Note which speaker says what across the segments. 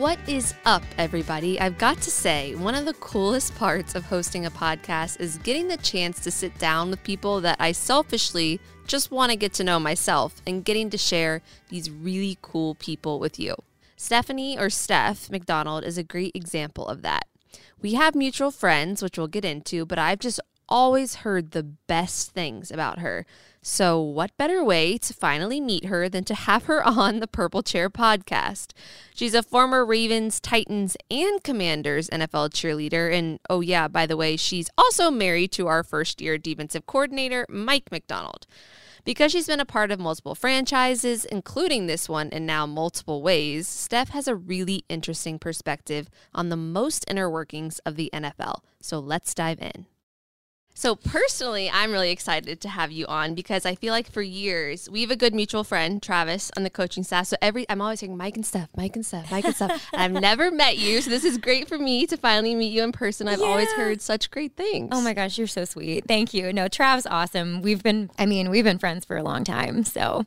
Speaker 1: What is up, everybody? I've got to say, one of the coolest parts of hosting a podcast is getting the chance to sit down with people that I selfishly just want to get to know myself and getting to share these really cool people with you. Stephanie or Steph Macdonald is a great example of that. We have mutual friends, which we'll get into, but I've just always heard the best things about her. So, what better way to finally meet her than to have her on the Purple Chair podcast? She's a former Ravens, Titans, and Commanders NFL cheerleader. And oh, yeah, by the way, she's also married to our first year defensive coordinator, Mike Macdonald. Because she's been a part of multiple franchises, including this one and now multiple ways, Steph has a really interesting perspective on the most inner workings of the NFL. So let's dive in. So personally, I'm really excited to have you on because I feel like for years we have a good mutual friend, Travis, on the coaching staff. So every I'm always saying Mike and Steph, Mike and Steph, Mike and Steph. and I've never met you, so this is great for me to finally meet you in person. I've yeah. always heard such great things.
Speaker 2: Oh my gosh, you're so sweet. Thank you. No, Trav's awesome. We've been, I mean, we've been friends for a long time. So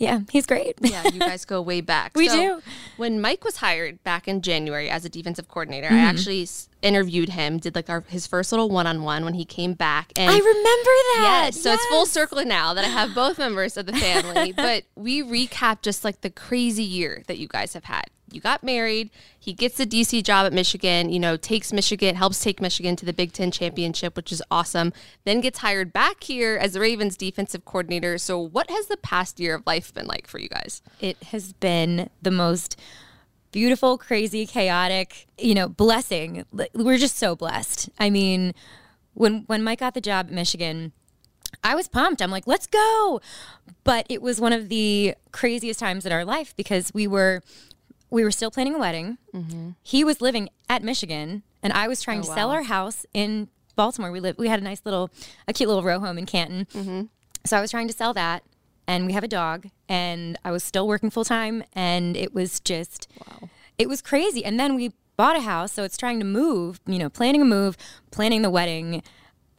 Speaker 2: yeah, he's great.
Speaker 1: yeah, you guys go way back.
Speaker 2: we so, do.
Speaker 1: When Mike was hired back in January as a defensive coordinator, mm-hmm. I actually interviewed him, did like our, his first little one on one when he came back.
Speaker 2: And I remember that.
Speaker 1: Yes, so yes. it's full circle now that I have both members of the family. but we recap just like the crazy year that you guys have had you got married. He gets the DC job at Michigan, you know, takes Michigan, helps take Michigan to the Big Ten championship, which is awesome. Then gets hired back here as the Ravens defensive coordinator. So, what has the past year of life been like for you guys?
Speaker 2: It has been the most beautiful, crazy, chaotic, you know, blessing. We're just so blessed. I mean, when when Mike got the job at Michigan, I was pumped. I'm like, let's go. But it was one of the craziest times in our life because we were we were still planning a wedding. Mm-hmm. He was living at Michigan, and I was trying oh, to wow. sell our house in Baltimore. We lived. We had a nice little, a cute little row home in Canton. Mm-hmm. So I was trying to sell that, and we have a dog, and I was still working full time, and it was just, wow. it was crazy. And then we bought a house, so it's trying to move. You know, planning a move, planning the wedding.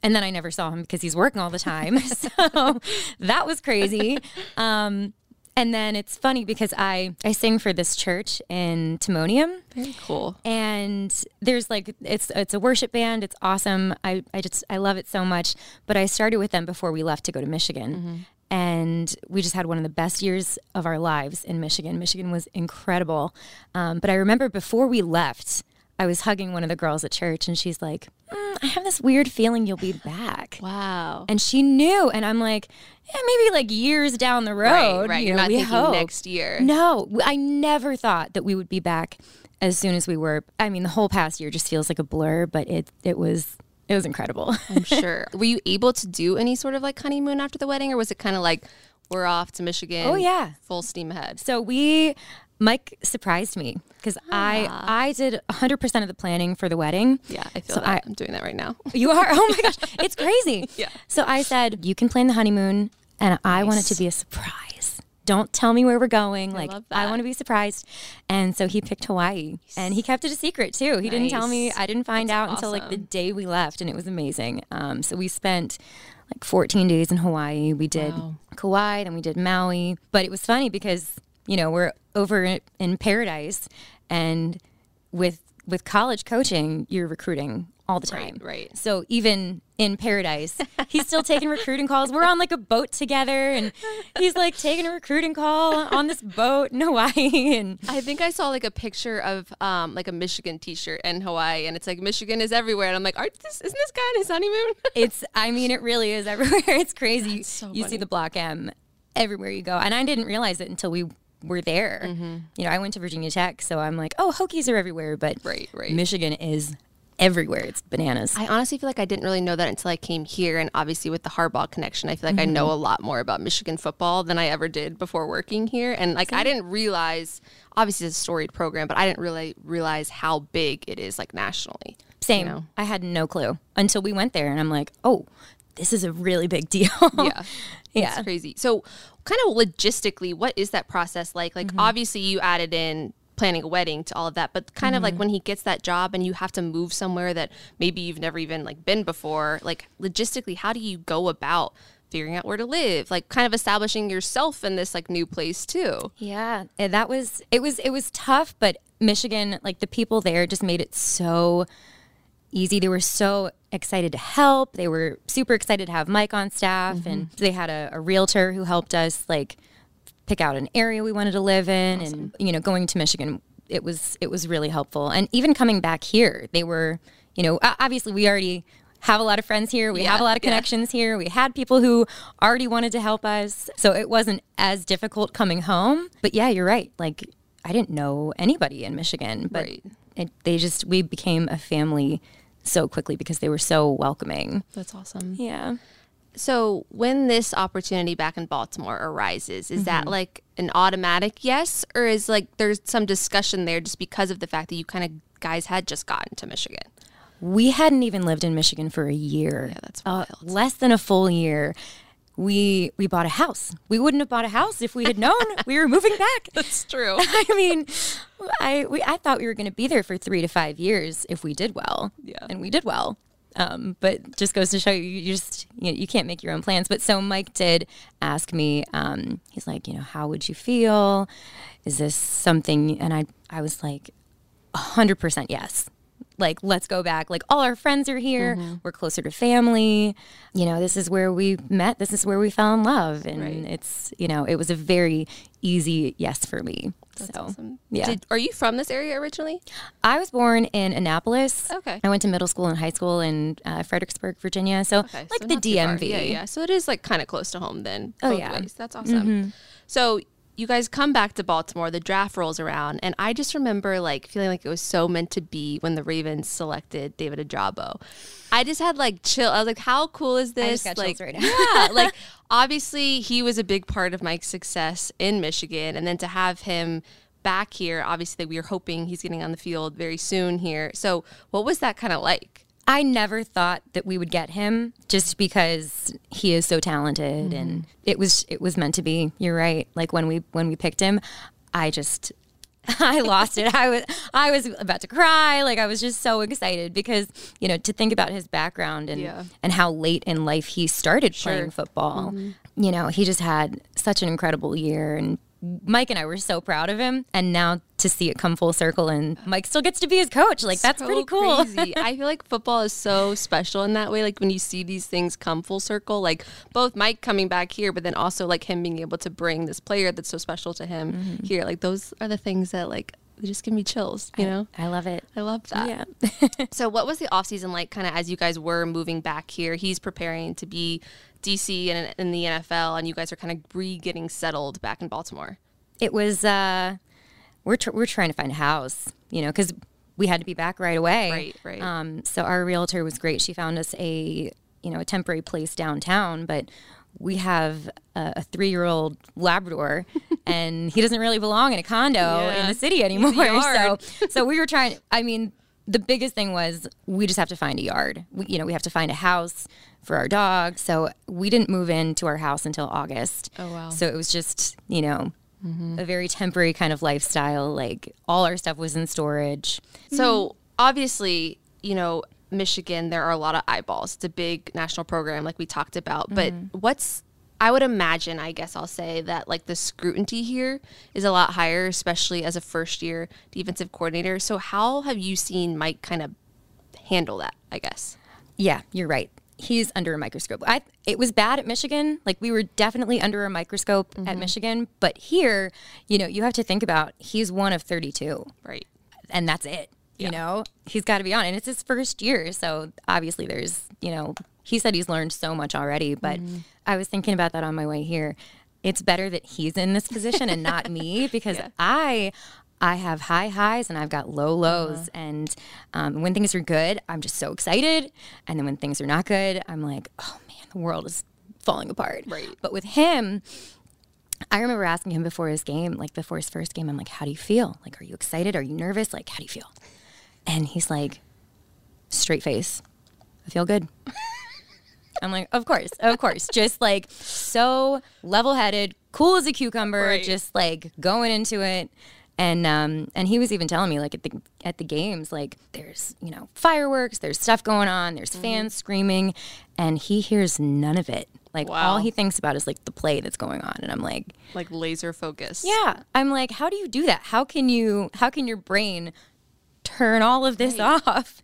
Speaker 2: And then I never saw him because he's working all the time. so that was crazy. Um, and then it's funny because I I sing for this church in Timonium.
Speaker 1: Very cool.
Speaker 2: And there's like it's it's a worship band. It's awesome. I I just I love it so much. But I started with them before we left to go to Michigan. Mm-hmm. And we just had one of the best years of our lives in Michigan. Michigan was incredible. Um, but I remember before we left, I was hugging one of the girls at church, and she's like, mm, I have this weird feeling you'll be back.
Speaker 1: Wow.
Speaker 2: And she knew. And I'm like, yeah, maybe like years down the road.
Speaker 1: Right, right. You are know, not thinking hope. next year.
Speaker 2: No, I never thought that we would be back as soon as we were. I mean, the whole past year just feels like a blur, but it it was it was incredible.
Speaker 1: I'm sure. Were you able to do any sort of like honeymoon after the wedding, or was it kind of like we're off to Michigan?
Speaker 2: Oh yeah,
Speaker 1: full steam ahead.
Speaker 2: So we Mike surprised me because ah. I I did 100% of the planning for the wedding.
Speaker 1: Yeah, I feel so that. I, am doing that right now.
Speaker 2: You are? Oh my gosh, it's crazy. yeah. So I said, you can plan the honeymoon and I want it to be a surprise. Don't tell me where we're going. I like I want to be surprised. And so he picked Hawaii and he kept it a secret too. He nice. didn't tell me. I didn't find That's out awesome. until like the day we left and it was amazing. Um, so we spent like 14 days in Hawaii. We did wow. Kauai, then we did Maui. But it was funny because you know, we're over in paradise and with with college coaching, you're recruiting all the time.
Speaker 1: Right, right.
Speaker 2: So even in paradise, he's still taking recruiting calls. We're on like a boat together and he's like taking a recruiting call on this boat in Hawaii and
Speaker 1: I think I saw like a picture of um like a Michigan T-shirt in Hawaii, and it's like Michigan is everywhere, and I'm like, aren't this isn't this guy on his honeymoon?
Speaker 2: it's I mean it really is everywhere. It's crazy.
Speaker 1: so
Speaker 2: you
Speaker 1: funny.
Speaker 2: see the block M everywhere you go. And I didn't realize it until we were there.
Speaker 1: Mm-hmm.
Speaker 2: You know, I went to Virginia Tech, so I'm like, oh, Hokies are everywhere, but
Speaker 1: Right, right.
Speaker 2: Michigan is everywhere. It's bananas.
Speaker 1: I honestly feel like I didn't really know that until I came here, and obviously with the Harbaugh connection, I feel like I know a lot more about Michigan football than I ever did before working here. And like I didn't realize, obviously it's a storied program, but I didn't really realize how big it is like nationally.
Speaker 2: Same.
Speaker 1: know?
Speaker 2: I had no clue until we went there, and I'm like, oh, this is a really big deal.
Speaker 1: Yeah.
Speaker 2: yeah.
Speaker 1: It's crazy. So, kind of logistically, what is that process like? Like, mm-hmm. obviously, you added in planning a wedding to all of that, but kind of like mm-hmm. when he gets that job and you have to move somewhere that maybe you've never even like been before, like logistically, how do you go about figuring out where to live? Like, kind of establishing yourself in this like new place too.
Speaker 2: Yeah, and that was it was it was tough, but Michigan, like the people there just made it so easy. They were so excited to help. They were super excited to have Mike on staff and mm-hmm. they had a, a realtor who helped us like pick out an area we wanted to live in and you know, going to Michigan it was it was really helpful. And even coming back here, they were, you know, obviously we already have a lot of friends here. We have a lot of
Speaker 1: yeah.
Speaker 2: connections here. We had people who already wanted to help us. So it wasn't as difficult coming home. But yeah, you're right. Like I didn't know anybody in Michigan, but
Speaker 1: Right.
Speaker 2: it, they just we became a family so quickly because they were so welcoming.
Speaker 1: That's awesome.
Speaker 2: Yeah.
Speaker 1: So, when this opportunity back in Baltimore arises, is that like an automatic yes, or is like there's some discussion there just because of the fact that you kind of guys had just gotten to Michigan?
Speaker 2: We hadn't even lived in Michigan for a year.
Speaker 1: Yeah, that's
Speaker 2: Uh, less than a full year. We we bought a house. We wouldn't have bought a house if we had known we were moving back.
Speaker 1: That's true.
Speaker 2: I mean, I we, I thought we were going to be there for three to five years if we did well.
Speaker 1: Yeah.
Speaker 2: and we did well. Um, but just goes to show you, you just you, know, you can't make your own plans. But so Mike did ask me. Um, he's like, you know, how would you feel? Is this something? And I I was like, hundred percent yes. Like, let's go back. Like, all our friends are here.
Speaker 1: Mm-hmm.
Speaker 2: We're closer to family. You know, this is where we met. This is where we fell in love. And
Speaker 1: Right.
Speaker 2: it's, you know, it was a very easy yes for me. so,
Speaker 1: Awesome.
Speaker 2: yeah.
Speaker 1: Did, are you from this area originally?
Speaker 2: I was born in Annapolis.
Speaker 1: Okay.
Speaker 2: I went to middle school and high school in uh, Fredericksburg, Virginia. So,
Speaker 1: Okay,
Speaker 2: like
Speaker 1: so
Speaker 2: the
Speaker 1: not too far.
Speaker 2: DMV.
Speaker 1: Yeah, yeah. So it is like kind of close to home then.
Speaker 2: Oh, yeah.
Speaker 1: Ways. That's awesome. So you guys come back to Baltimore. The draft rolls around, and I just remember like feeling like it was so meant to be when the Ravens selected David Ojabo. I just had like chill. I was like, how cool is this? like,
Speaker 2: right now.
Speaker 1: yeah, like obviously he was a big part of Mike's success in Michigan, and then to have him back here, obviously we are hoping he's getting on the field very soon here. So what was that kind of like?
Speaker 2: I never thought that we would get him just because he is so talented and mm-hmm. it was it was meant to be. You're right. Like when we when we picked him, I just I lost it. I was I was about to cry. Like I was just so excited because, you know, to think about his background and
Speaker 1: Yeah.
Speaker 2: and how late in life he started playing football. Mm-hmm. You know, he just had such an incredible year and Mike and I were so proud of him and now to see it come full circle and Mike still gets to be his coach. Like that's
Speaker 1: so
Speaker 2: pretty cool.
Speaker 1: Crazy. I feel like football is so special in that way. Like when you see these things come full circle, like both Mike coming back here, but then also like him being able to bring this player that's so special to him
Speaker 2: Mm-hmm.
Speaker 1: here. Like those are the things that like they just give me chills. You know,
Speaker 2: I love it.
Speaker 1: I love that.
Speaker 2: Yeah.
Speaker 1: So what was the off season like? Kind of as you guys were moving back here, he's preparing to be DC and in the NFL, and you guys are kind of re getting settled back in Baltimore.
Speaker 2: it was uh we're tr- we're trying to find a house you know because we had to be back right away
Speaker 1: Right, right.
Speaker 2: um so our realtor was great she found us a you know a temporary place downtown but we have a, a three-year-old labrador and he doesn't really belong in a condo
Speaker 1: Yeah.
Speaker 2: in the city anymore so so we were trying i mean the biggest thing was we just have to find a yard we, you know we have to find a house for our dog so we didn't move into our house until august
Speaker 1: Oh, wow.
Speaker 2: so it was just you know a very temporary kind of lifestyle like all our stuff was in storage
Speaker 1: So obviously, you know, Michigan, there are a lot of eyeballs. It's a big national program, like we talked about. But mm-hmm. what's I would imagine, I guess I'll say that like the scrutiny here is a lot higher, especially as a first year defensive coordinator. So how have you seen Mike kind of handle that, I guess.
Speaker 2: Yeah, you're right. He's under a microscope. I it was bad at Michigan. Like we were definitely under a microscope at mm-hmm. Michigan, but here, you know, you have to think about he's one of 32
Speaker 1: Right.
Speaker 2: and that's it. Yeah. You know, he's got to be on, and it's his first year, so obviously there's, you know, he said he's learned so much already. But mm-hmm. I was thinking about that on my way here. It's better that he's in this position and not me because I, I have high highs and I've got low lows, and um, when things are good, I'm just so excited, and then when things are not good, I'm like, oh man, the world is falling apart.
Speaker 1: Right.
Speaker 2: But with him, I remember asking him before his game, like before his first game, I'm like, how do you feel? Like, are you excited? Are you nervous? Like, how do you feel? And he's like, straight face. I feel good. I'm like, of course, of course. Just like so level headed, cool as a cucumber,
Speaker 1: Right.
Speaker 2: just like going into it. And um, and he was even telling me like at the at the games like there's you know fireworks, there's stuff going on, there's
Speaker 1: Mm-hmm.
Speaker 2: fans screaming, and he hears none of it. Like
Speaker 1: Wow.
Speaker 2: all he thinks about is like the play that's going on, and I'm like,
Speaker 1: Like laser focus.
Speaker 2: yeah. I'm like, how do you do that? How can you? How can your brain turn all of this off?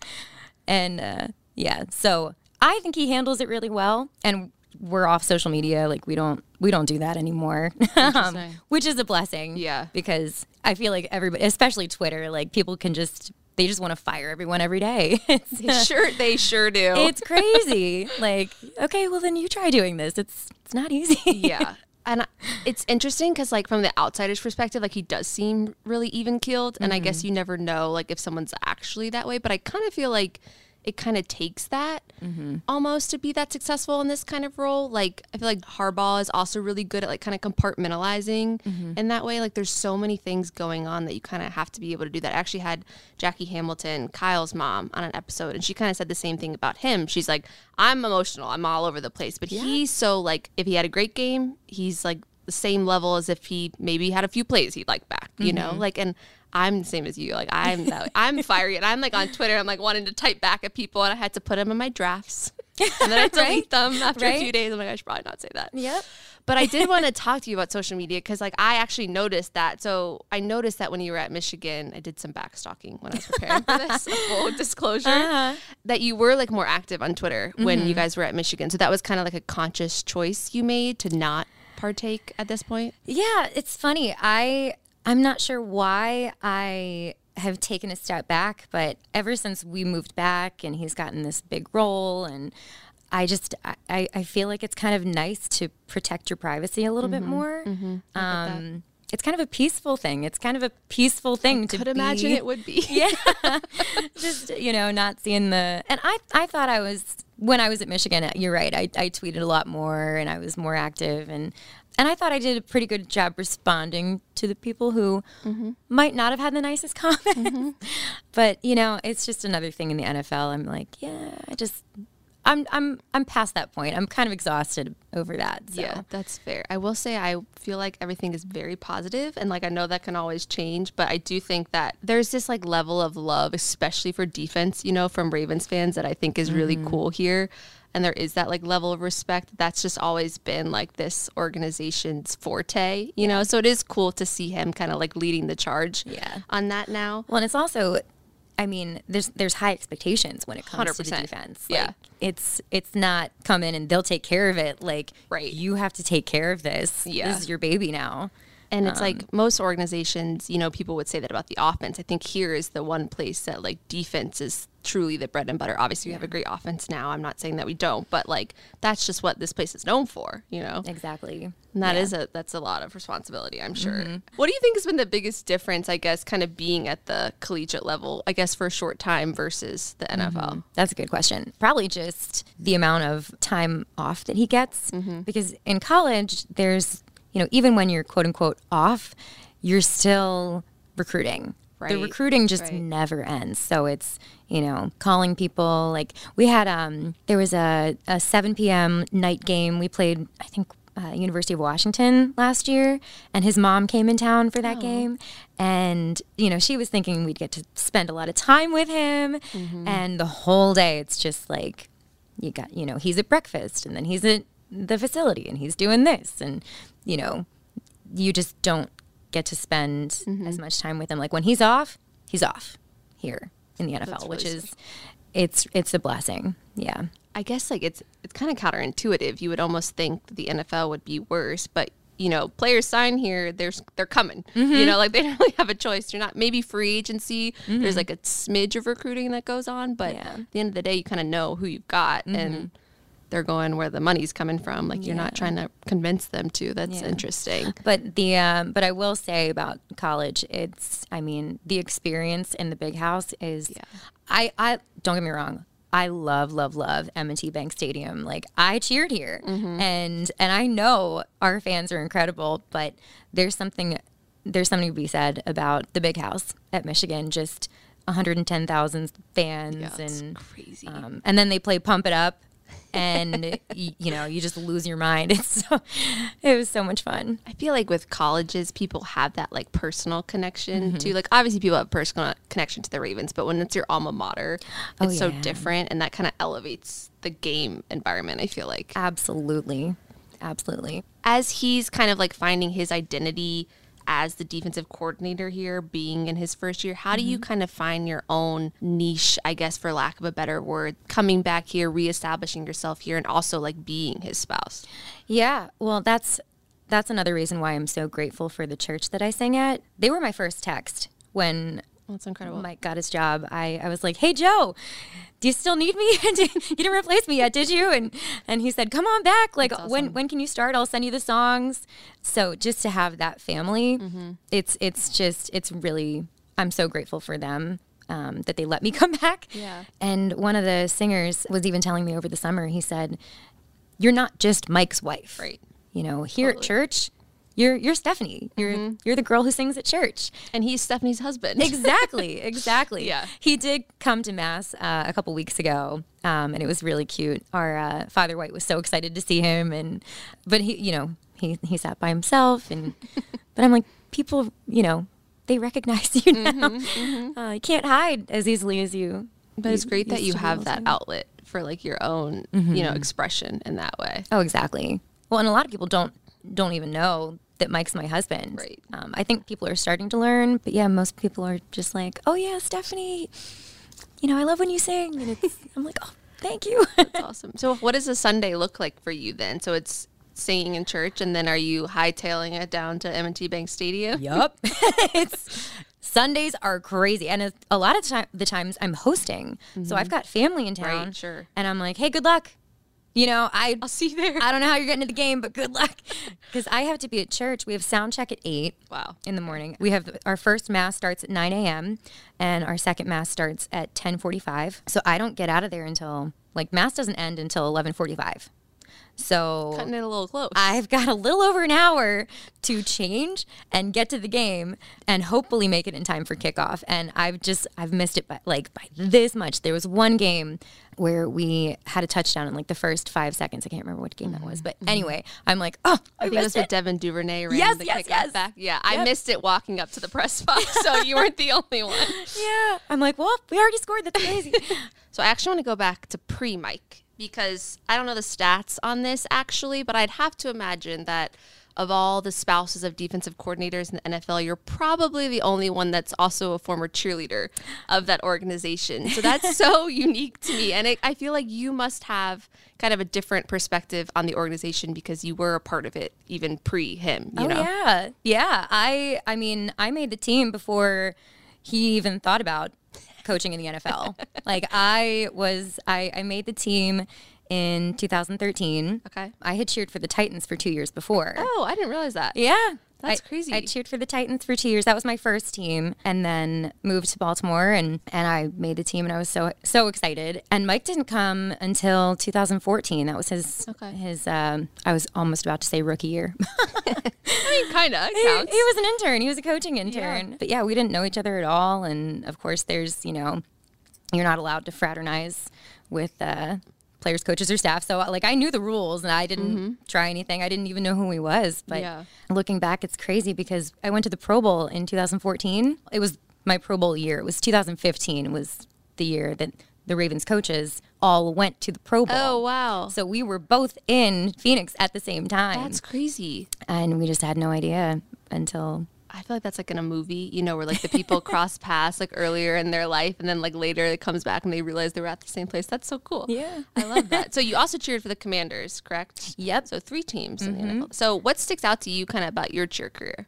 Speaker 2: And uh, yeah, so I think he handles it really well. And we're off social media. Like we don't we don't do that anymore, um, which is a blessing.
Speaker 1: Yeah.
Speaker 2: because I feel like everybody, especially Twitter, like people can just they just want to fire everyone every day. It's,
Speaker 1: sure, they sure do.
Speaker 2: it's crazy. like, okay, well then you try doing this. It's it's not easy.
Speaker 1: yeah. And it's interesting because, like, from the outsider's perspective, like, he does seem really even keeled. And I guess you never know, like, if someone's actually that way. But I kind of feel like it kind of takes that mm-hmm. almost to be that successful in this kind of role. Like, I feel like Harbaugh is also really good at, like, kind of compartmentalizing mm-hmm. in that way. Like, there's so many things going on that you kind of have to be able to do that. I actually had Jackie Hamilton, Kyle's mom, on an episode, and she kind of said the same thing about him. She's like, I'm emotional, I'm all over the place. But he's so, like, if he had a great game, he's like the same level as if he maybe had a few plays he'd like back, you know? Mm-hmm. Like, and I'm the same as you. Like, I'm that, I'm fiery, and I'm like on Twitter, I'm like wanting to type back at people, and I had to put them in my drafts. And then I delete
Speaker 2: Right?
Speaker 1: them after a few days. I'm like, I should probably not say that.
Speaker 2: Yep.
Speaker 1: But I did want to talk to you about social media because, like, I actually noticed that. So I noticed that when you were at Michigan, I did some backstalking when I was preparing for this full disclosure
Speaker 2: Uh-huh.
Speaker 1: that you were like more active on Twitter when
Speaker 2: Mm-hmm.
Speaker 1: you guys were at Michigan. So that was kind of like a conscious choice you made to not partake at this point.
Speaker 2: Yeah, it's funny. I I'm not sure why I have taken a step back, but ever since we moved back and he's gotten this big role and I just I, I feel like it's kind of nice to protect your privacy a little bit more. Um, it's kind of a peaceful thing. It's kind of a peaceful thing to I
Speaker 1: Could imagine it would be.
Speaker 2: yeah. Just you know not seeing the and i i thought i was when i was at michigan uh, you're right i, I tweeted a lot more and i was more active and and i thought i did a pretty good job responding to the people who mm-hmm. might not have had the nicest comments. Mm-hmm. But you know it's just another thing in the nfl i'm like yeah i just i'm i'm i'm past that point i'm kind of exhausted over that so.
Speaker 1: Yeah, that's fair. I will say I feel like everything is very positive and like I know that can always change, but I do think that there's this like level of love, especially for defense, you know, from Ravens fans that I think is really mm-hmm. cool here. And there is that like level of respect that's just always been like this organization's forte, you know. So it is cool to see him kind of like leading the charge
Speaker 2: Yeah.
Speaker 1: on that now.
Speaker 2: Well, and it's also, I mean, there's there's high expectations when it comes to the
Speaker 1: 100%.
Speaker 2: defense.
Speaker 1: Yeah.
Speaker 2: It's it's not come in and they'll take care of it. Like,
Speaker 1: Right.
Speaker 2: you have to take care of this.
Speaker 1: Yeah.
Speaker 2: This is your baby now.
Speaker 1: And it's like um, most organizations, you know, people would say that about the offense. I think here is the one place that like defense is truly the bread and butter. Obviously, we have a great offense now. I'm not saying that we don't, but like that's just what this place is known for, you know.
Speaker 2: Exactly.
Speaker 1: And that is a that's a lot of responsibility, I'm sure. What do you think has been the biggest difference, I guess, kind of being at the collegiate level, I guess, for a short time versus the NFL?
Speaker 2: That's a good question. Probably just the amount of time off that he gets.
Speaker 1: Mm-hmm.
Speaker 2: Because in college, there's, you know, even when you're quote unquote off, you're still recruiting.
Speaker 1: Right,
Speaker 2: The recruiting just
Speaker 1: right.
Speaker 2: never ends. So it's, you know, calling people. Like we had, um, there was a, a 7 p.m. night game. We played, I think, uh, University of Washington last year, and his mom came in town for that game. And, you know, she was thinking we'd get to spend a lot of time with him. And the whole day, it's just like, you got, you know, he's at breakfast, and then he's at the facility, and he's doing this. And, you know, you just don't get to spend mm-hmm. as much time with him. Like when he's off, he's off here in the NFL, which
Speaker 1: really
Speaker 2: is it's it's a blessing. Yeah.
Speaker 1: I guess like it's it's kind of counterintuitive. You would almost think the NFL would be worse, but you know, players sign here, there's they're coming. You mm-hmm. know, like they don't really have a choice. You're not maybe free agency. There's mm-hmm. like a smidge of recruiting that goes on, but
Speaker 2: Yeah.
Speaker 1: at the end of the day, you kind of know who you've got and they're going where the money's coming from. Like you're not trying to convince them to. That's
Speaker 2: Yeah.
Speaker 1: interesting.
Speaker 2: But the um, but I will say about college, it's I mean the experience in the big house is.
Speaker 1: Yeah.
Speaker 2: I I don't get me wrong. I love love love M&T Bank Stadium. Like I cheered here, and and I know our fans are incredible. But there's something there's something to be said about the big house at Michigan. Just 110,000 fans
Speaker 1: Yeah,
Speaker 2: and
Speaker 1: crazy.
Speaker 2: um, and then they play Pump It Up, and y- you know you just lose your mind. It's so it was so much fun.
Speaker 1: I feel like with colleges, people have that like personal connection
Speaker 2: Mm-hmm.
Speaker 1: to like obviously people have personal connection to the Ravens, but when it's your alma mater,
Speaker 2: Oh,
Speaker 1: it's so different, and that kind of elevates the game environment. I feel like
Speaker 2: Absolutely, absolutely.
Speaker 1: as he's kind of like finding his identity as the defensive coordinator here, being in his first year, how do you mm-hmm. kind of find your own niche, I guess, for lack of a better word, coming back here, reestablishing yourself here, and also like being his spouse?
Speaker 2: Yeah, well, that's that's another reason why I'm so grateful for the church that I sang at. They were my first text when
Speaker 1: That's incredible.
Speaker 2: Mike got his job. I, I was like, "Hey Joe, do you still need me? you didn't replace me yet, did you?" And and he said, "Come on back. Like when when can you start? I'll send you the songs." So just to have that family, it's it's just it's really I'm so grateful for them. Um, that they let me come back.
Speaker 1: Yeah.
Speaker 2: And one of the singers was even telling me over the summer, he said, You're not just Mike's wife.
Speaker 1: Right.
Speaker 2: You know, here at church, you're you're Stephanie. You're you're the girl who sings at church.
Speaker 1: And he's Stephanie's husband.
Speaker 2: Exactly, exactly.
Speaker 1: Yeah.
Speaker 2: He did come to mass uh, a couple weeks ago, um, and it was really cute. Our uh, Father White was so excited to see him, and but he, you know, he he sat by himself, and but I'm like, people, you know, they recognize you now. Uh, you can't hide as easily as you.
Speaker 1: But it's great that you have that
Speaker 2: to.
Speaker 1: outlet for like your own, you know, expression in that way.
Speaker 2: Oh, exactly. Well, and a lot of people don't don't even know that Mike's my husband.
Speaker 1: Right.
Speaker 2: Um, I think people are starting to learn, but yeah, most people are just like, "Oh yeah, Stephanie, you know, I love when you sing," and it's, I'm like, "Oh, thank you."
Speaker 1: That's awesome. So, what does a Sunday look like for you then? So it's singing in church, and then are you hightailing it down to M&T Bank Stadium?
Speaker 2: Yup. it's Sundays are crazy, and it's, a lot of ti- the times I'm hosting, so I've got family in town.
Speaker 1: Mm-hmm. Right, sure.
Speaker 2: And I'm like, "Hey, good luck." You know, I
Speaker 1: I'll see you there.
Speaker 2: I don't know how you're getting to the game, but good luck. Because I have to be at church. We have sound check at eight.
Speaker 1: Wow.
Speaker 2: In the morning, we have our first mass starts at nine a.m. and our second mass starts at ten forty-five. So I don't get out of there until like mass doesn't end until eleven forty-five. So
Speaker 1: Cutting it a little close.
Speaker 2: I've got a little over an hour to change and get to the game and hopefully make it in time for kickoff. And I've just I've missed it by like by this much. There was one game where we had a touchdown in like the first five seconds. I can't remember what game that was, mm-hmm. but mm-hmm. anyway, I'm like, oh, I,
Speaker 1: I think it was with. Devin Duvernay ran
Speaker 2: Yes,
Speaker 1: the
Speaker 2: yes,
Speaker 1: kickoff
Speaker 2: yes.
Speaker 1: back. Yeah, I missed it walking up to the press box, so you weren't the only one.
Speaker 2: Yeah, I'm like, well, we already scored. That's crazy.
Speaker 1: So I actually want to go back to pre Mike because I don't know the stats on this actually, but I'd have to imagine that of all the spouses of defensive coordinators in the NFL, you're probably the only one that's also a former cheerleader of that organization. So that's so unique to me. And it, I feel like you must have kind of a different perspective on the organization because you were a part of it even pre him, you
Speaker 2: oh
Speaker 1: know?
Speaker 2: yeah, yeah. I I mean, I made the team before he even thought about coaching in the NFL. like I was, I I made the team in 2013.
Speaker 1: Okay.
Speaker 2: I had cheered for the Titans for two years before.
Speaker 1: Oh, I didn't realize that.
Speaker 2: Yeah.
Speaker 1: That's
Speaker 2: I-
Speaker 1: crazy.
Speaker 2: I cheered for the Titans for two years. That was my first team, and then moved to Baltimore, and and I made the team, and I was so so excited. And Mike didn't come until 2014. That was his
Speaker 1: Okay.
Speaker 2: his. Um, I was almost about to say rookie year.
Speaker 1: I mean, kind of
Speaker 2: he, he was an intern. He was a coaching intern. But yeah, we didn't know each other at all, and of course, there's you know, you're not allowed to fraternize with. Uh, players coaches or staff. So uh, like i knew the rules and i didn't mm-hmm. try anything. I didn't even know who he was. But
Speaker 1: Yeah.
Speaker 2: looking back it's crazy because i went to the pro bowl in 2014 it was my pro bowl year. It was 2015 was the year that the ravens coaches all went to the pro bowl.
Speaker 1: Oh, wow.
Speaker 2: so we were both in phoenix at the same time.
Speaker 1: That's crazy.
Speaker 2: and we just had no idea until
Speaker 1: I feel like that's like in a movie, you know, where like the people cross paths like earlier in their life and then like later it comes back and they realize they were at the same place. That's so cool.
Speaker 2: Yeah.
Speaker 1: I love that. so you also cheered for the Commanders, correct?
Speaker 2: Yep.
Speaker 1: So three teams in the mm-hmm. NFL. So what sticks out to you kind of about your cheer career?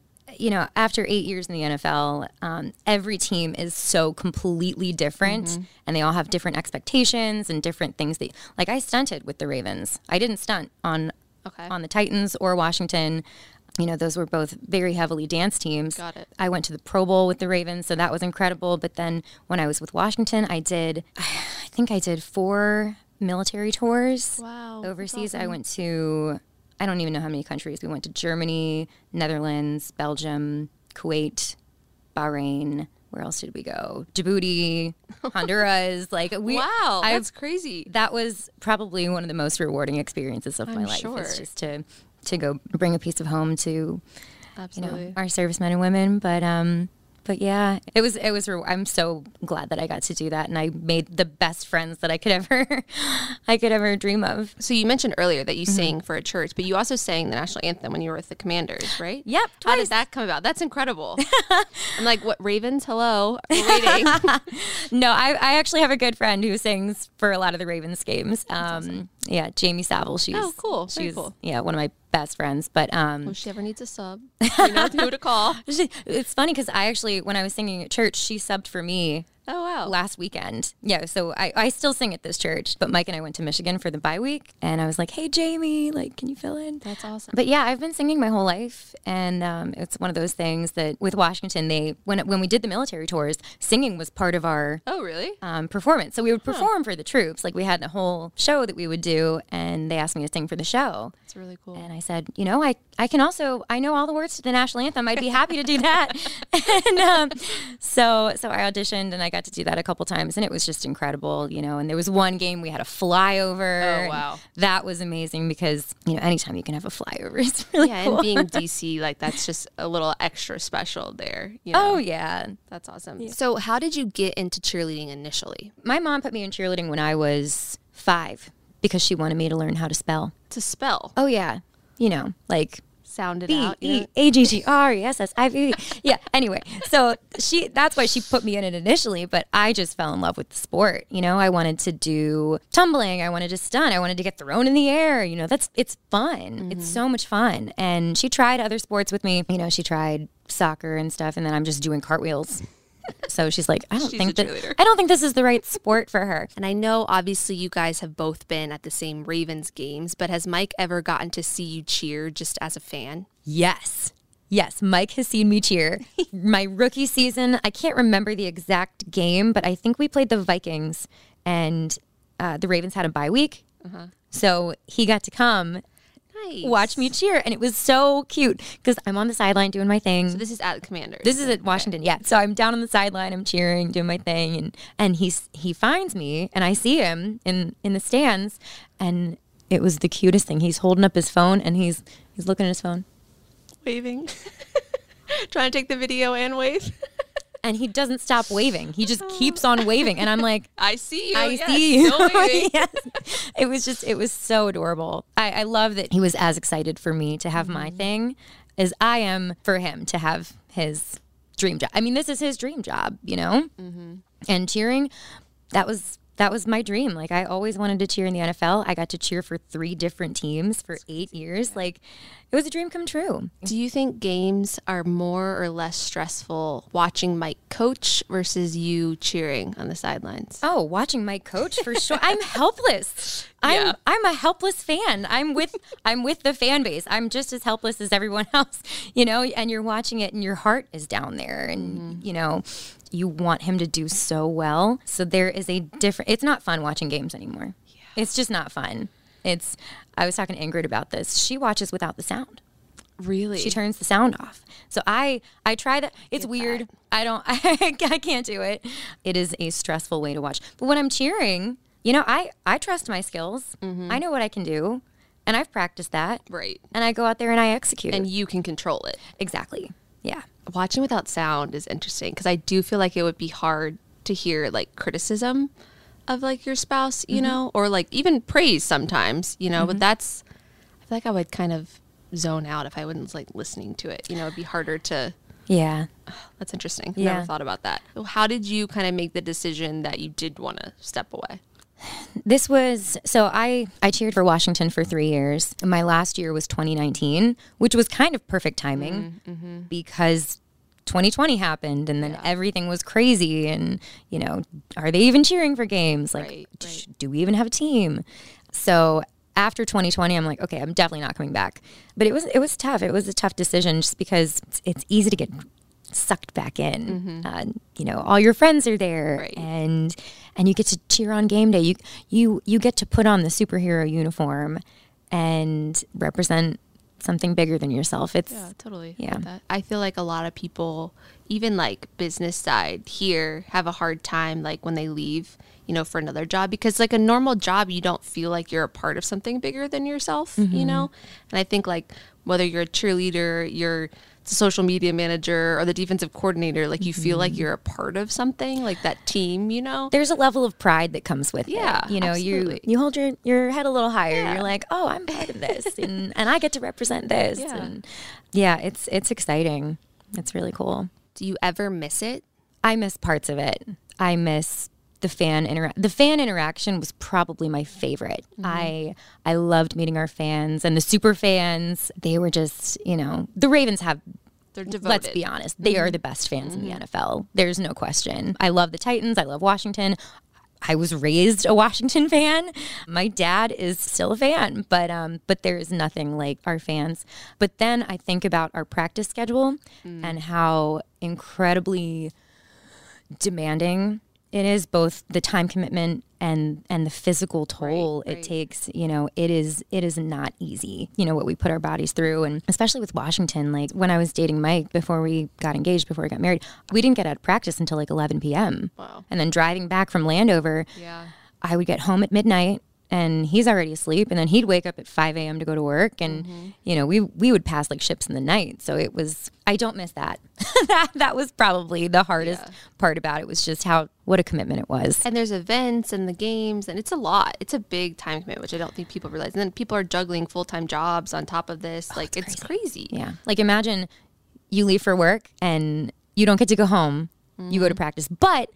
Speaker 2: you know, after eight years in the NFL, um, every team is so completely different, and they all have different expectations and different things. That, like, I stunted with the Ravens. I didn't stunt on
Speaker 1: Okay.
Speaker 2: on the Titans or Washington. You know, those were both very heavily dance teams.
Speaker 1: Got it.
Speaker 2: I went to the Pro Bowl with the Ravens, so that was incredible. But then when I was with Washington, I did, I think I did four military tours
Speaker 1: Wow,
Speaker 2: overseas. I went to, I don't even know how many countries. We went to Germany, Netherlands, Belgium, Kuwait, Bahrain. Where else did we go? Djibouti, Honduras. Like we,
Speaker 1: wow,
Speaker 2: I've-
Speaker 1: that's crazy.
Speaker 2: that was probably one of the most rewarding experiences of my
Speaker 1: I'm
Speaker 2: life.
Speaker 1: sure.
Speaker 2: Is just to to go bring a piece of home to you know our servicemen and women. But um, but yeah, it was it was. re- I'm so glad that I got to do that, and I made the best friends that I could ever I could ever dream of.
Speaker 1: so you mentioned earlier that you
Speaker 2: Mm-hmm.
Speaker 1: sang for a church, but you also sang the national anthem when you were with the Commanders, right?
Speaker 2: Yep,
Speaker 1: How
Speaker 2: twice.
Speaker 1: did that come about? That's incredible. I'm like, what Ravens? Hello.
Speaker 2: No, I, I actually have a good friend who sings for a lot of the Ravens games. Um, yeah, Jamie Savile. She's
Speaker 1: Oh, cool. Very
Speaker 2: She's
Speaker 1: cool.
Speaker 2: yeah one of my best friends. But um,
Speaker 1: if she ever needs a sub, you know who to call.
Speaker 2: she, it's funny because I actually when I was singing at church, she subbed for me
Speaker 1: Oh wow.
Speaker 2: last weekend. Yeah, so I, I still sing at this church, but Mike and I went to Michigan for the bye week, and I was like, "Hey, Jamie, like, can you fill in?"
Speaker 1: That's awesome.
Speaker 2: But yeah, I've been singing my whole life, and um, it's one of those things that with Washington, they when when we did the military tours, singing was part of our
Speaker 1: oh really?
Speaker 2: um, performance. So we would perform for the troops, like we had a whole show that we would do, and they asked me to sing for the show.
Speaker 1: It's really cool.
Speaker 2: And I said, you know, I, I can also I know all the words to the national anthem. I'd be happy to do that. and um, so so I auditioned and I got to do that a couple times, and it was just incredible, you know. And there was one game we had a flyover.
Speaker 1: Oh, wow.
Speaker 2: that was amazing because you know anytime you can have a flyover, it's really
Speaker 1: yeah,
Speaker 2: cool.
Speaker 1: and being DC, like that's just a little extra special there. You oh, know?
Speaker 2: oh yeah,
Speaker 1: that's awesome. So, how did you get into cheerleading initially?
Speaker 2: my mom put me in cheerleading when I was five because she wanted me to learn how to spell.
Speaker 1: To spell,
Speaker 2: Oh yeah, you know, like
Speaker 1: sound it
Speaker 2: B
Speaker 1: out.
Speaker 2: E? A G G R E S S I V. Yeah. Anyway, so she that's why she put me in it initially, but I just fell in love with the sport. You know, I wanted to do tumbling, I wanted to stunt, I wanted to get thrown in the air. You know, that's it's fun. It's mm-hmm. so much fun. And she tried other sports with me. You know, she tried soccer and stuff, and then I'm just doing cartwheels. So she's like, I don't
Speaker 1: She's
Speaker 2: think that. I don't think this is the right sport for her.
Speaker 1: And I know obviously you guys have both been at the same Ravens games, but has Mike ever gotten to see you cheer just as a fan?
Speaker 2: Yes. Yes, Mike has seen me cheer. My rookie season, I can't remember the exact game, but I think we played the Vikings and uh, the Ravens had a bye week. So he got to come
Speaker 1: Nice.
Speaker 2: watch me cheer. And it was so cute because I'm on the sideline doing my thing.
Speaker 1: So this is at the Commanders.
Speaker 2: This is at Washington, yeah. So I'm down on the sideline, I'm cheering, doing my thing, and and he's he finds me, and I see him in in the stands, and it was the cutest thing. He's holding up his phone, and he's he's looking at his phone,
Speaker 1: waving, trying to take the video and wave.
Speaker 2: and he doesn't stop waving. He just keeps on waving, and I'm like,
Speaker 1: I see you.
Speaker 2: I
Speaker 1: yes,
Speaker 2: see you. Yes. It was just, it was so adorable. I, I love that he was as excited for me to have my mm-hmm. thing as I am for him to have his dream job. I mean, this is his dream job, you know? Mm-hmm. And cheering, that was. That was my dream. Like I always wanted to cheer in the NFL. I got to cheer for three different teams for eight years. Like it was a dream come true.
Speaker 1: Do you think games are more or less stressful watching Mike coach versus you cheering on the sidelines?
Speaker 2: Oh, watching Mike coach for sure. I'm helpless. I'm
Speaker 1: Yeah.
Speaker 2: I'm a helpless fan. I'm with I'm with the fan base. I'm just as helpless as everyone else, you know. And you're watching it, and your heart is down there, and mm. you know, you want him to do so well. So there is a different. It's not fun watching games anymore. It's just not fun. It's. I was talking to Ingrid about this. She watches without the sound
Speaker 1: Really?
Speaker 2: she turns the sound off. So I I try that. It's weird. I don't. I, I can't do it. It is a stressful way to watch. But when I'm cheering, you know, I I trust my skills. Mm-hmm. I know what I can do, and I've practiced that.
Speaker 1: Right.
Speaker 2: And I go out there and I execute.
Speaker 1: And you can control it.
Speaker 2: exactly. Yeah.
Speaker 1: Watching without sound is interesting because I do feel like it would be hard to hear like criticism of like your spouse, you mm-hmm. know, or like even praise sometimes, you know, but mm-hmm. that's, I feel like I would kind of zone out if I wasn't like listening to it. You know, it'd be harder to,
Speaker 2: Yeah.
Speaker 1: that's interesting.
Speaker 2: Yeah.
Speaker 1: Never thought about that. How did you kind of make the decision that you did want to step away?
Speaker 2: This was so I I cheered for Washington for 3 years. My last year was 2019, which was kind of perfect timing mm-hmm. because 2020 happened and then everything was crazy and you know, are they even cheering for games? Like
Speaker 1: Right,
Speaker 2: sh- do we even have a team? So after 2020 I'm like, okay, I'm definitely not coming back. But it was it was tough. It was a tough decision just because it's, it's easy to get sucked back in. Uh, you know, all your friends are there,
Speaker 1: Right.
Speaker 2: and and you get to cheer on game day. You you you get to put on the superhero uniform and represent something bigger than yourself. It's
Speaker 1: Yeah, totally.
Speaker 2: Yeah.
Speaker 1: I feel like a lot of people, even like business side here, have a hard time like when they leave, you know, for another job because like a normal job, you don't feel like you're a part of something bigger than yourself, you mm-hmm. know. And I think like whether you're a cheerleader, you're the social media manager or the defensive coordinator, like you feel like mm-hmm. you're a part of something, like that team, you know.
Speaker 2: there's a level of pride that comes with it.
Speaker 1: Yeah,
Speaker 2: it. You know,
Speaker 1: absolutely.
Speaker 2: you you hold your, your head a little higher.
Speaker 1: Yeah.
Speaker 2: You're like, oh, I'm part of this, and and I get to represent this.
Speaker 1: Yeah.
Speaker 2: And yeah, it's it's exciting. It's really cool.
Speaker 1: Do you ever miss it?
Speaker 2: I miss parts of it. I miss the fan intera- the fan interaction was probably my favorite. Mm-hmm. I I loved meeting our fans and the super fans. They were just, you know, the Ravens have
Speaker 1: They're devoted.
Speaker 2: let's be honest, they are mm-hmm. the best fans in the mm-hmm. NFL. There's no question. I love the Titans, I love Washington. I was raised a Washington fan. My dad is still a fan, but um, but there is nothing like our fans. But then I think about our practice schedule mm. and how incredibly demanding it is both the time commitment and and the physical toll
Speaker 1: Right,
Speaker 2: it
Speaker 1: right.
Speaker 2: takes you know it is it is not easy you know what we put our bodies through and especially with washington like when i was dating mike before we got engaged before we got married we didn't get out of practice until like 11 p.m
Speaker 1: Wow.
Speaker 2: and then driving back from landover
Speaker 1: Yeah.
Speaker 2: i would get home at midnight and he's already asleep and then he'd wake up at 5 a.m to go to work and
Speaker 1: Mm-hmm.
Speaker 2: you know we we would pass like ships in the night. So it was i don't miss that. That that was probably the hardest part about it was just how what a commitment it was.
Speaker 1: And there's events and the games and it's a lot. It's a big time commitment which i don't think people realize. And then people are juggling full-time jobs on top of this. Like it's crazy.
Speaker 2: Yeah. Like imagine you leave for work and you don't get to go home. You go to
Speaker 1: Mm-hmm.
Speaker 2: practice. But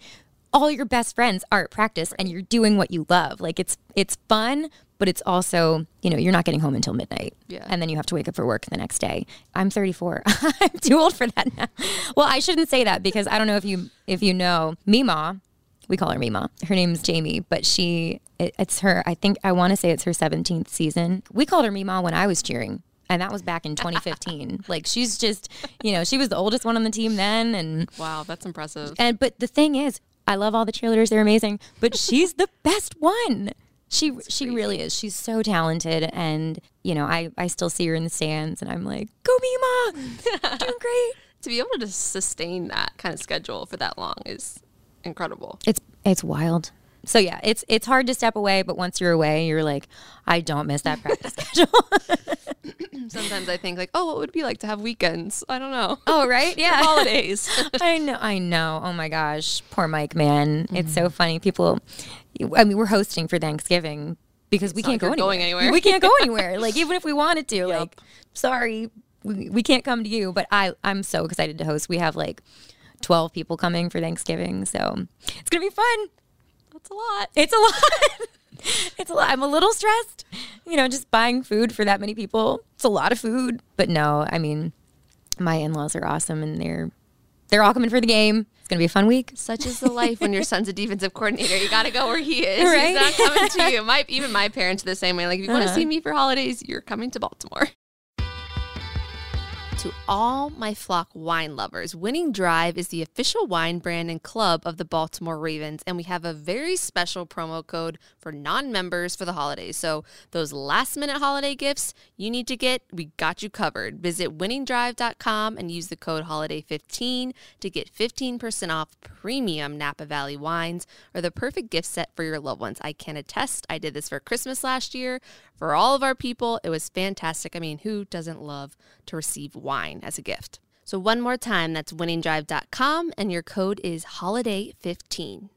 Speaker 2: all your best friends are at practice and you're doing what you love. Like it's it's fun but it's also you know you're not getting home until midnight.
Speaker 1: Yeah.
Speaker 2: and then you have to wake up for work the next day. I'm 34 i'm too old for that now. Well i shouldn't say that because i don't know if you if you know mima. We call her mima. Her name's jamie but she it, it's her i think i want to say it's her 17th season. We called her mima when i was cheering and that was back in 2015 like she's just you know she was the oldest one on the team then and
Speaker 1: wow that's impressive.
Speaker 2: And but the thing is, I love all the cheerleaders; they're amazing. But she's the best one. She she really is. She's so talented, and you know, I I still see her in the stands, and I'm like, go Mima, doing great.
Speaker 1: to be able to sustain that kind of schedule for that long is incredible
Speaker 2: It's it's wild. So yeah, it's it's hard to step away, but once you're away, you're like, I don't miss that practice schedule.
Speaker 1: Sometimes I think like, oh, what would it be like to have weekends? I don't know.
Speaker 2: Oh, right? Yeah.
Speaker 1: Holidays.
Speaker 2: I know. I know. Oh my gosh. Poor Mike, man. It's
Speaker 1: Mm-hmm.
Speaker 2: so funny. People, I mean, we're hosting for Thanksgiving because we can't go anywhere.
Speaker 1: anywhere.
Speaker 2: We can't go anywhere. like, even if we wanted to, like, sorry, we, we can't come to you. But I, I'm so excited to host. We have like 12 people coming for Thanksgiving. So it's going to be fun.
Speaker 1: That's a lot.
Speaker 2: It's a lot. it's a lot. I'm a little stressed, you know, just buying food for that many people. It's a lot of food. But no, I mean, my in-laws are awesome and they're they're all coming for the game. It's gonna be a fun week.
Speaker 1: Such is the life when your son's a defensive coordinator. You got to go where he is.
Speaker 2: Right?
Speaker 1: He's not coming to you. My even my parents are the same way. Like if you want to
Speaker 2: Uh-huh.
Speaker 1: see me for holidays, you're coming to Baltimore. To all my flock wine lovers, Winning Drive is the official wine brand and club of the Baltimore Ravens, and we have a very special promo code for non-members for the holidays. So those last-minute holiday gifts you need to get, we got you covered. Visit winningdrive.com and use the code holiday15 to get 15% off premium Napa Valley wines or the perfect gift set for your loved ones. I can attest. I did this for Christmas last year for all of our people. It was fantastic. I mean, who doesn't love to receive wine as a gift? So one more time, that's winningdrive.com and your code is holiday15.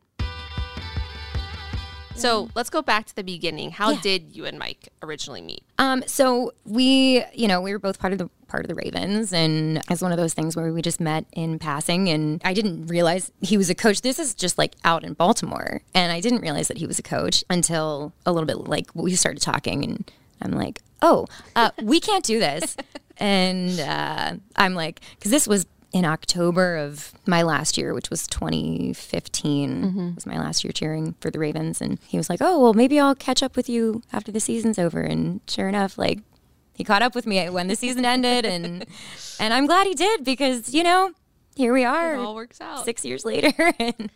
Speaker 1: So let's go back to the beginning. How
Speaker 2: Yeah.
Speaker 1: did you and Mike originally meet?
Speaker 2: Um, so we, you know, we were both part of the part of the Ravens, and it's one of those things where we just met in passing, and I didn't realize he was a coach. This is just like out in Baltimore, and I didn't realize that he was a coach until a little bit like we started talking, and I'm like, oh, uh, we can't do this, and uh, I'm like, because this was in October of my last year, which was 2015, was my last year cheering for the Ravens. And he was like, "Oh, well, maybe I'll catch up with you after the season's over." And sure enough, like he caught up with me when the season ended, and and I'm glad he did because you know here we
Speaker 1: It
Speaker 2: are,
Speaker 1: all works out.
Speaker 2: six years later. and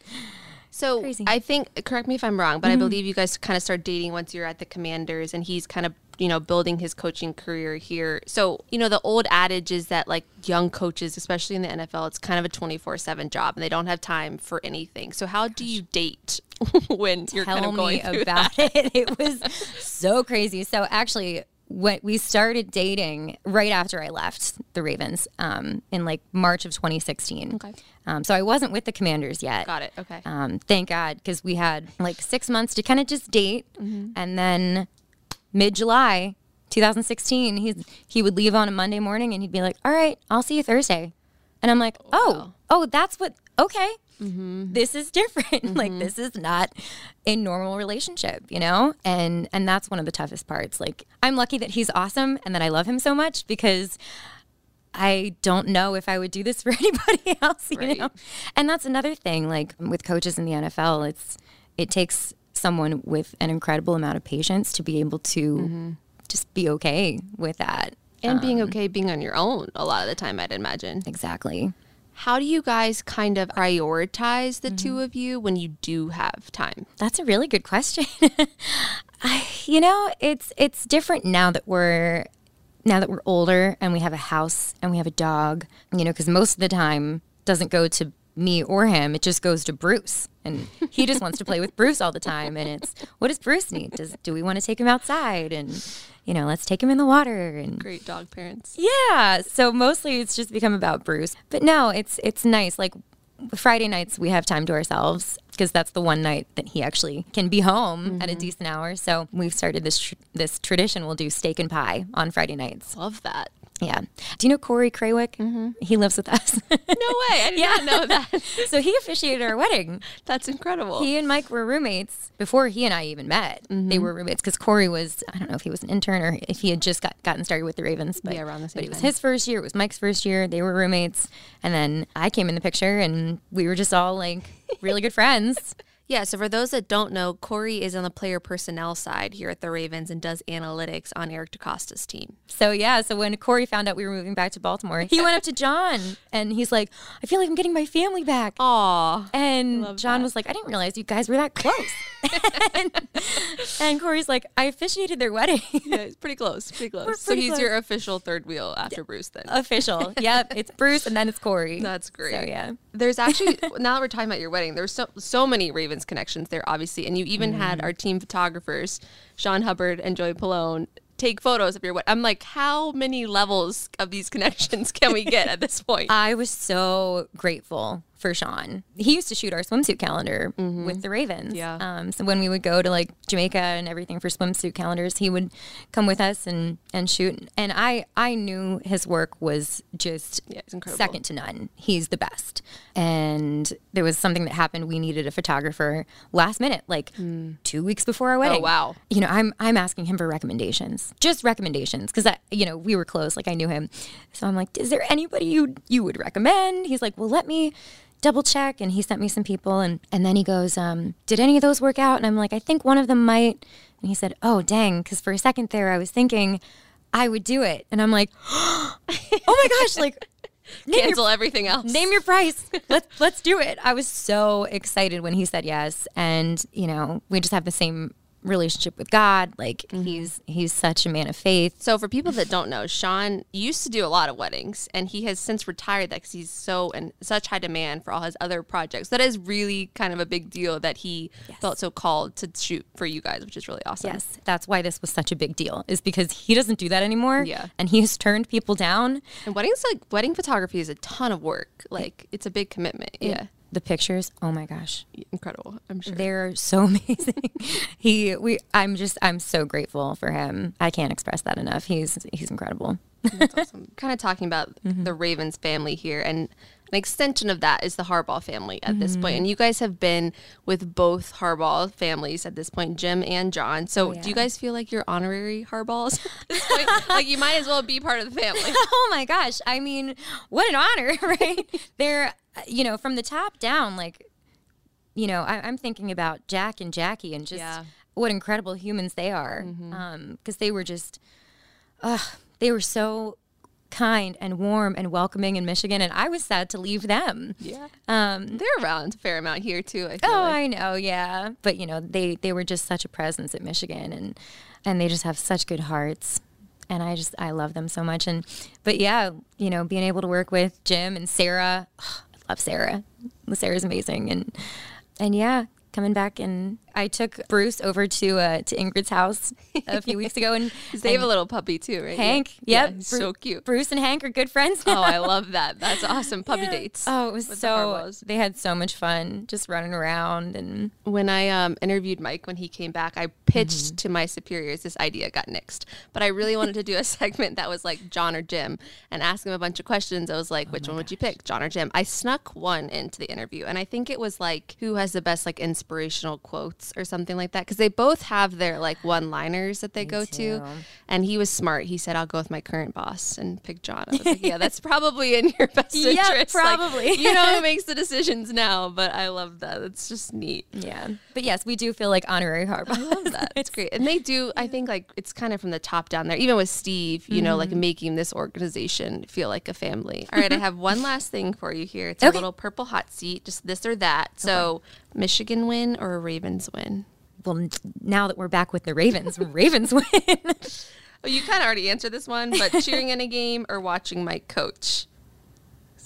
Speaker 1: So
Speaker 2: Crazy.
Speaker 1: I think, correct me if I'm wrong, but I believe you guys kind of start dating once you're at the Commanders, and he's kind of you know building his coaching career here. So you know the old adage is that like young coaches, especially in the NFL, it's kind of a 24 seven job, and they don't have time for anything. So how do you date when you're
Speaker 2: tell
Speaker 1: kind of going
Speaker 2: me about
Speaker 1: that?
Speaker 2: it. It was so crazy. So actually, when we started dating right after I left the Ravens um, in like March of 2016.
Speaker 1: Okay.
Speaker 2: Um, so I wasn't with the Commanders yet.
Speaker 1: Got it. Okay.
Speaker 2: Um, thank God, because we had like six months to kind of just date,
Speaker 1: Mm-hmm.
Speaker 2: and then mid July 2016, he's he would leave on a Monday morning, and he'd be like, "All right, I'll see you Thursday," and I'm like, "Oh, oh, that's what? Okay,
Speaker 1: Mm-hmm.
Speaker 2: this is different. like this is not a normal relationship, you know? And and that's one of the toughest parts. Like I'm lucky that he's awesome and that I love him so much because I don't know if I would do this for anybody else, you
Speaker 1: Right.
Speaker 2: know. And that's another thing like with coaches in the NFL, it's it takes someone with an incredible amount of patience to be able to
Speaker 1: Mm-hmm.
Speaker 2: just be okay with that.
Speaker 1: and being okay being on your own a lot of the time, I'd imagine.
Speaker 2: Exactly.
Speaker 1: How do you guys kind of prioritize the two of you when you do have time?
Speaker 2: That's a really good question. I, you know, it's it's different now that we're now that we're older and we have a house and we have a dog. You know, because most of the time doesn't go to me or him; it just goes to Bruce, and he just wants to play with Bruce all the time. And it's what does Bruce need? Does do we want to take him outside and you know, let's take him in the water and
Speaker 1: Great dog parents.
Speaker 2: yeah. So mostly it's just become about Bruce. But no, it's it's nice. Like Friday nights we have time to ourselves because that's the one night that he actually can be home at a mm-hmm. decent hour. So we've started this tr- this tradition. We'll do steak and pie on Friday nights.
Speaker 1: Love that.
Speaker 2: Yeah. Do you know Corey Krawiec? Mm-hmm. He lives with us.
Speaker 1: No way. I did not know that.
Speaker 2: so he officiated our wedding.
Speaker 1: That's incredible.
Speaker 2: He and Mike were roommates before he and I even met. They mm-hmm. were roommates because Corey was, I don't know if he was an intern or if he had just got, gotten started with the Ravens. But,
Speaker 1: Yeah, around the same
Speaker 2: But it was his first year. It was Mike's first year. They were roommates. And then I came in the picture and we were just all like really good friends.
Speaker 1: Yeah, so for those that don't know, Corey is on the player personnel side here at the Ravens and does analytics on Eric DeCosta's team.
Speaker 2: So yeah, so when Corey found out we were moving back to Baltimore, he went up to John and he's like, I feel like I'm getting my family back.
Speaker 1: Aw.
Speaker 2: And John was like, I didn't realize you guys were that close. and, and Corey's like, I officiated their wedding.
Speaker 1: Yeah, it's pretty close. Pretty close.
Speaker 2: We're
Speaker 1: so he's
Speaker 2: close.
Speaker 1: your official third wheel after Bruce then.
Speaker 2: Official. Yep. It's Bruce and then it's Corey.
Speaker 1: That's great.
Speaker 2: So yeah.
Speaker 1: There's actually now that we're talking about your wedding, there's so so many Ravens connections there, obviously, and you even had mm-hmm. our team photographers, Shawn Hubbard and Joy Pallone, take photos of your wedding. I'm like, how many levels of these connections can we get at this point?
Speaker 2: I was so grateful for Shawn. He used to shoot our swimsuit calendar with the Ravens.
Speaker 1: Mm-hmm. Yeah.
Speaker 2: Um, so when we would go to like Jamaica and everything for swimsuit calendars, he would come with us and and shoot. And I I knew his work was just
Speaker 1: Yeah,
Speaker 2: second to none. He's the best. And there was something that happened. We needed a photographer last minute, like two weeks before our wedding.
Speaker 1: Oh, wow.
Speaker 2: You know, I'm I'm asking him for recommendations, just recommendations, because I, you know, we were close. Like I knew him, so I'm like, is there anybody you you would recommend? He's like, well, let me double check, and he sent me some people, and and then he goes, um, did any of those work out? And I'm like, I think one of them might. And he said, oh dang, because for a second there, I was thinking I would do it, and I'm like, oh my gosh, like. name your
Speaker 1: Cancel everything else.
Speaker 2: name your price. Let's let's do it. I was so excited when he said yes, and you know we just have the same relationship with God. Like mm-hmm. he's he's such a man of faith.
Speaker 1: So for people that don't know, Shawn used to do a lot of weddings, and he has since retired that because he's so in such high demand for all his other projects. That is really kind of a big deal that he felt so called to shoot for you guys, which is really awesome.
Speaker 2: Yes, that's why this was such a big deal. Is because he doesn't do that anymore.
Speaker 1: Yeah.
Speaker 2: and he has turned people down.
Speaker 1: And weddings like wedding photography is a ton of work. Like it's a big commitment. Yeah,
Speaker 2: The pictures, oh my gosh,
Speaker 1: incredible. I'm sure.
Speaker 2: they're so amazing. he, we, I'm just, I'm so grateful for him. I can't express that enough. He's, he's incredible.
Speaker 1: That's awesome. kind of talking about
Speaker 2: Mm-hmm.
Speaker 1: the Ravens family here, and an extension of that is the Harbaugh family at this
Speaker 2: Mm-hmm.
Speaker 1: point. And you guys have been with both Harbaugh families at this point, Jim and John. So
Speaker 2: Oh,
Speaker 1: do you guys feel like you're honorary Harbaughs this like you might as well be part of the family.
Speaker 2: oh my gosh. I mean, what an honor, right? They're, you know, from the top down, like, you know, I, I'm thinking about Jack and Jackie and just
Speaker 1: Yeah.
Speaker 2: what incredible humans they are. Because they were just, uh, they were so kind and warm and welcoming in Michigan. And I was sad to leave them.
Speaker 1: Yeah.
Speaker 2: Um,
Speaker 1: They're around a fair amount here too. I feel
Speaker 2: Oh,
Speaker 1: like.
Speaker 2: I know, yeah. But you know, they they were just such a presence at Michigan, and and they just have such good hearts, and I just I love them so much. And but yeah, you know, being able to work with Jim and Sarah, love Sarah. Sarah's amazing, and and yeah, coming back and I took Bruce over to uh, to Ingrid's house a few weeks ago, and
Speaker 1: they have a little puppy too, right?
Speaker 2: Hank.
Speaker 1: Yeah,
Speaker 2: Yep,
Speaker 1: he's
Speaker 2: Bru-
Speaker 1: so cute.
Speaker 2: Bruce and Hank are good friends.
Speaker 1: Oh. I love that. That's awesome. Puppy dates.
Speaker 2: Oh, it was
Speaker 1: with the
Speaker 2: so. They had so much fun just running around and
Speaker 1: when I um, interviewed Mike when he came back, I pitched
Speaker 2: Mm-hmm.
Speaker 1: to my superiors this idea got nixed. But I really wanted to do a segment that was like John or Jim and ask him a bunch of questions. I was like,
Speaker 2: Oh
Speaker 1: which one would you pick, John or Jim? I snuck one into the interview, and I think it was like who has the best like inspirational quotes or something like that because they both have their like one liners that they go to. And he was smart. He said, "I'll go with my current boss and pick John." I was like, "Yeah, that's probably in your best
Speaker 2: Yep,
Speaker 1: interest. Like,
Speaker 2: probably.
Speaker 1: you know who makes the decisions now, but I love that. It's just neat."
Speaker 2: Yeah. But yes, we do feel like honorary Harbaugh.
Speaker 1: I love that. It's great. And they do, I think, like, it's kind of from the top down there, even with Steve, you know, like
Speaker 2: Mm-hmm.
Speaker 1: making this organization feel like a family. All right, I have one last thing for you here. It's a little purple hot seat, just this or that. So, Michigan win or a Ravens win?
Speaker 2: well, now that we're back with the Ravens, Ravens win.
Speaker 1: Oh, you kind of already answered this one, but cheering in a game or watching Mike coach?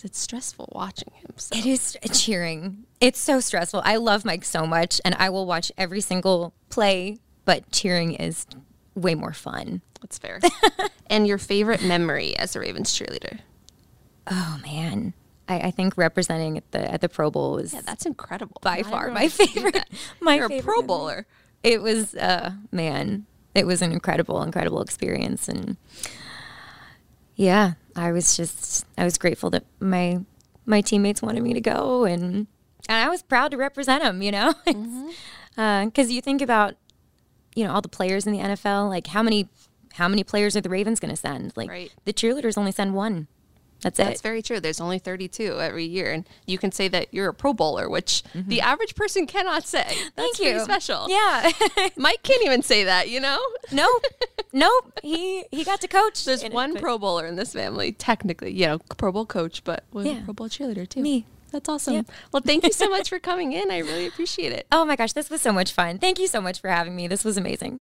Speaker 1: it's stressful watching him. So.
Speaker 2: it is cheering. It's so stressful. I love Mike so much, and I will watch every single play, but cheering is way more fun.
Speaker 1: That's fair. and your favorite memory as a Ravens cheerleader?
Speaker 2: Oh, man. I, I think representing at the at the Pro Bowl was
Speaker 1: Yeah, that's incredible.
Speaker 2: by
Speaker 1: Not
Speaker 2: far my
Speaker 1: gets to do
Speaker 2: favorite. My
Speaker 1: You're a Pro
Speaker 2: memory.
Speaker 1: Bowler.
Speaker 2: It was, uh, man, it was an incredible, incredible experience, and yeah, I was just, I was grateful that my my teammates wanted me to go, and and I was proud to represent them. You know, because
Speaker 1: Mm-hmm.
Speaker 2: you think about, you know, all the players in the NFL, like how many how many players are the Ravens going to send? Like
Speaker 1: Right.
Speaker 2: the cheerleaders only send one. That's it.
Speaker 1: That's very true. There's only 32 every year, and you can say that you're a Pro Bowler, which the average person cannot say. That's
Speaker 2: Mm-hmm. Thank you.
Speaker 1: special.
Speaker 2: Yeah.
Speaker 1: Mike can't even say that. You know,
Speaker 2: nope. Nope. He he got to coach.
Speaker 1: there's
Speaker 2: in it,
Speaker 1: one Pro Bowler in this family, technically. You know, Pro Bowl coach, but was
Speaker 2: Yeah.
Speaker 1: a Pro Bowl cheerleader too.
Speaker 2: Me.
Speaker 1: That's awesome.
Speaker 2: Yeah.
Speaker 1: Well, thank you so much for coming in. I really appreciate it.
Speaker 2: Oh my gosh, this was so much fun. Thank you so much for having me. This was amazing.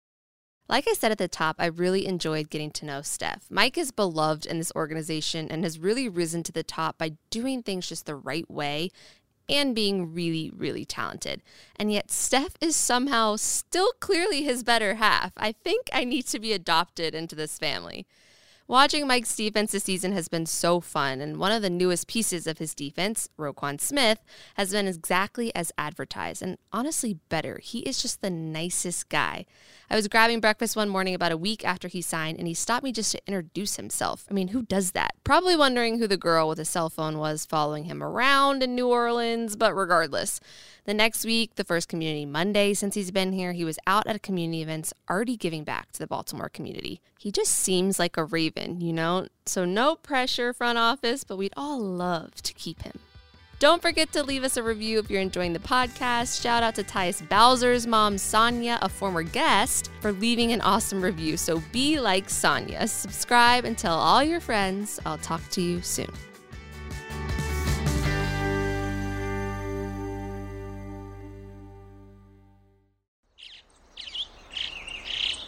Speaker 1: Like I said at the top, I really enjoyed getting to know Steph. Mike is beloved in this organization and has really risen to the top by doing things just the right way and being really, really talented. And yet, Steph is somehow still clearly his better half. I think I need to be adopted into this family. Watching Mike's defense this season has been so fun, and one of the newest pieces of his defense, Roquan Smith, has been exactly as advertised, and honestly better. He is just the nicest guy. I was grabbing breakfast one morning about a week after he signed, and he stopped me just to introduce himself. I mean, who does that? Probably wondering who the girl with a cell phone was following him around in New Orleans, but regardless. The next week, the first community Monday since he's been here, he was out at a community events already giving back to the Baltimore community. He just seems like a raven, you know? So no pressure, front office, but we'd all love to keep him. Don't forget to leave us a review if you're enjoying the podcast. Shout out to Tyus Bowser's mom, Sonia, a former guest, for leaving an awesome review. So be like Sonia. Subscribe and tell all your friends. I'll talk to you soon.